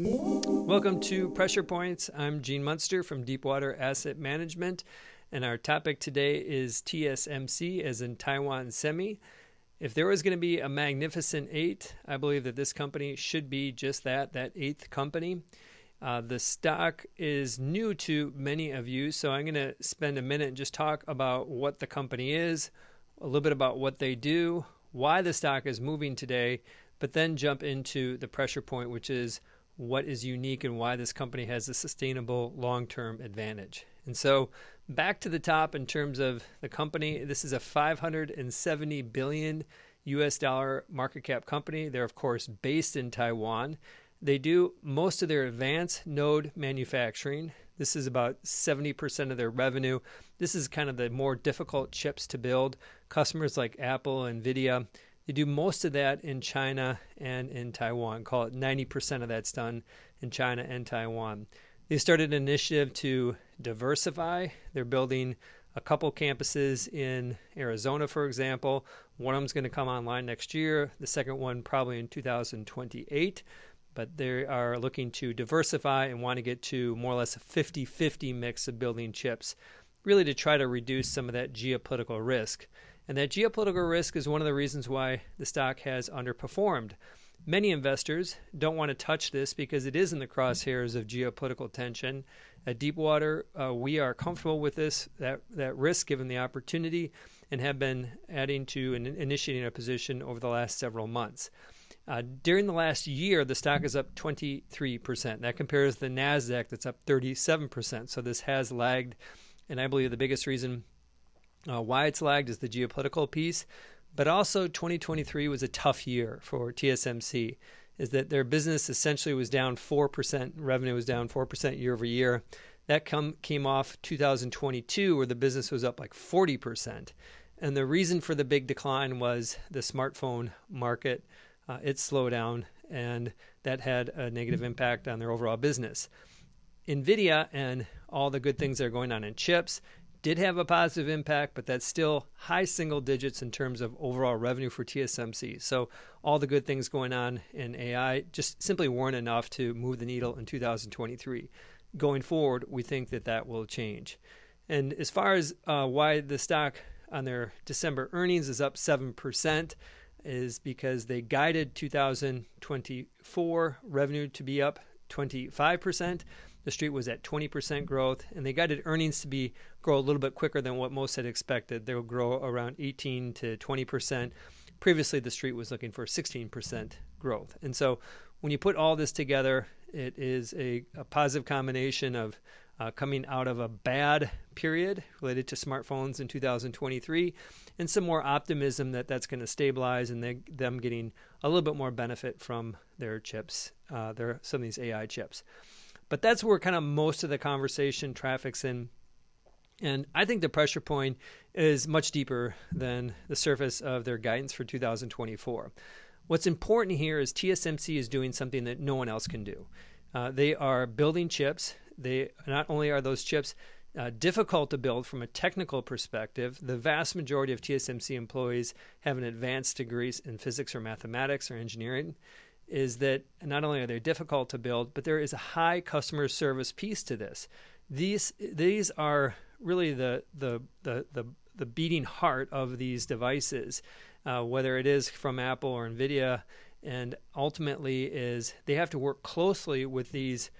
Welcome to Pressure Points. I'm Gene Munster from Deepwater Asset Management, and our topic today is TSMC, as in Taiwan Semi. If there was going to be a magnificent eight, I believe that this company should be just that, that eighth company. Uh, the stock is new to many of you, so I'm going to spend a minute and just talk about what the company is, a little bit about what they do, why the stock is moving today, but then jump into the pressure point, which is what is unique and why this company has a sustainable long term advantage. And so, back to the top in terms of the company, this is a 570 billion US dollar market cap company. They're, of course, based in Taiwan. They do most of their advanced node manufacturing. This is about 70% of their revenue. This is kind of the more difficult chips to build. Customers like Apple, Nvidia, they do most of that in China and in Taiwan. Call it 90% of that's done in China and Taiwan. They started an initiative to diversify. They're building a couple campuses in Arizona, for example. One of them's going to come online next year, the second one probably in 2028. But they are looking to diversify and want to get to more or less a 50 50 mix of building chips, really to try to reduce some of that geopolitical risk. And that geopolitical risk is one of the reasons why the stock has underperformed. Many investors don't want to touch this because it is in the crosshairs of geopolitical tension. At Deepwater, uh, we are comfortable with this that that risk given the opportunity, and have been adding to and initiating a position over the last several months. Uh, during the last year, the stock is up 23%. That compares the NASDAQ that's up 37%. So this has lagged. And I believe the biggest reason uh, why it's lagged is the geopolitical piece, but also 2023 was a tough year for TSMC. Is that their business essentially was down 4%, revenue was down 4% year over year. That come, came off 2022, where the business was up like 40%. And the reason for the big decline was the smartphone market. Uh, it slowed down, and that had a negative impact on their overall business. NVIDIA and all the good things that are going on in chips did have a positive impact, but that's still high single digits in terms of overall revenue for TSMC. So all the good things going on in AI just simply weren't enough to move the needle in 2023. Going forward, we think that that will change. And as far as uh, why the stock on their December earnings is up 7%, is because they guided 2024 revenue to be up 25%. The street was at 20% growth, and they guided earnings to be grow a little bit quicker than what most had expected. They'll grow around 18 to 20%. Previously, the street was looking for 16% growth. And so, when you put all this together, it is a, a positive combination of uh, coming out of a bad period related to smartphones in 2023 and some more optimism that that's going to stabilize and they, them getting a little bit more benefit from their chips, uh, their, some of these AI chips. But that's where kind of most of the conversation traffics in. And I think the pressure point is much deeper than the surface of their guidance for 2024. What's important here is TSMC is doing something that no one else can do. Uh, they are building chips. They not only are those chips uh, difficult to build from a technical perspective. The vast majority of TSMC employees have an advanced degree in physics or mathematics or engineering is that not only are they difficult to build, but there is a high customer service piece to this. These these are really the the the the, the beating heart of these devices, uh, whether it is from Apple or Nvidia, and ultimately is they have to work closely with these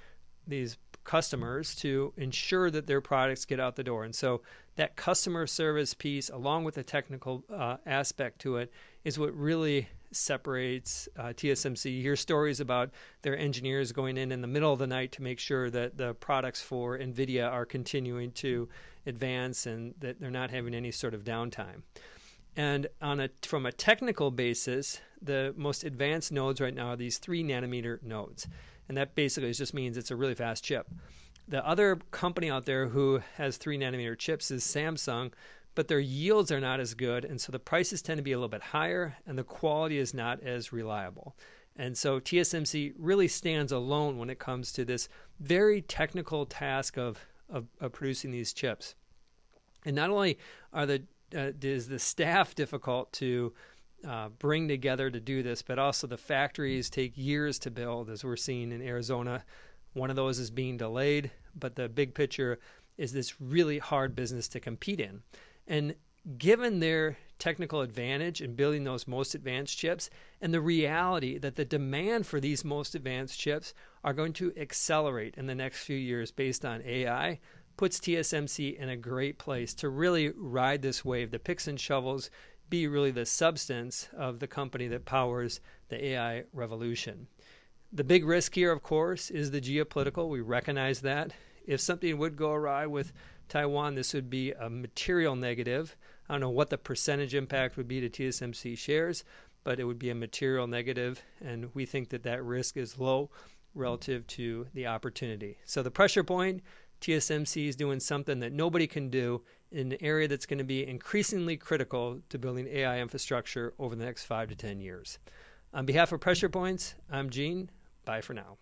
these customers to ensure that their products get out the door. And so that customer service piece, along with the technical uh, aspect to it, is what really separates uh, TSMC. You hear stories about their engineers going in in the middle of the night to make sure that the products for NVIDIA are continuing to advance and that they're not having any sort of downtime. And on a, from a technical basis, the most advanced nodes right now are these three nanometer nodes. And that basically just means it's a really fast chip. The other company out there who has three nanometer chips is Samsung, but their yields are not as good, and so the prices tend to be a little bit higher, and the quality is not as reliable. And so TSMC really stands alone when it comes to this very technical task of, of, of producing these chips. And not only are the uh, is the staff difficult to uh, bring together to do this, but also the factories take years to build, as we're seeing in Arizona. One of those is being delayed, but the big picture is this really hard business to compete in. And given their technical advantage in building those most advanced chips and the reality that the demand for these most advanced chips are going to accelerate in the next few years based on AI puts TSMC in a great place to really ride this wave. The picks and shovels be really the substance of the company that powers the AI revolution. The big risk here, of course, is the geopolitical. We recognize that. If something would go awry with Taiwan, this would be a material negative. I don't know what the percentage impact would be to TSMC shares, but it would be a material negative, and we think that that risk is low relative to the opportunity. So the pressure point TSMC is doing something that nobody can do an area that's going to be increasingly critical to building AI infrastructure over the next five to 10 years. On behalf of Pressure Points, I'm Gene. Bye for now.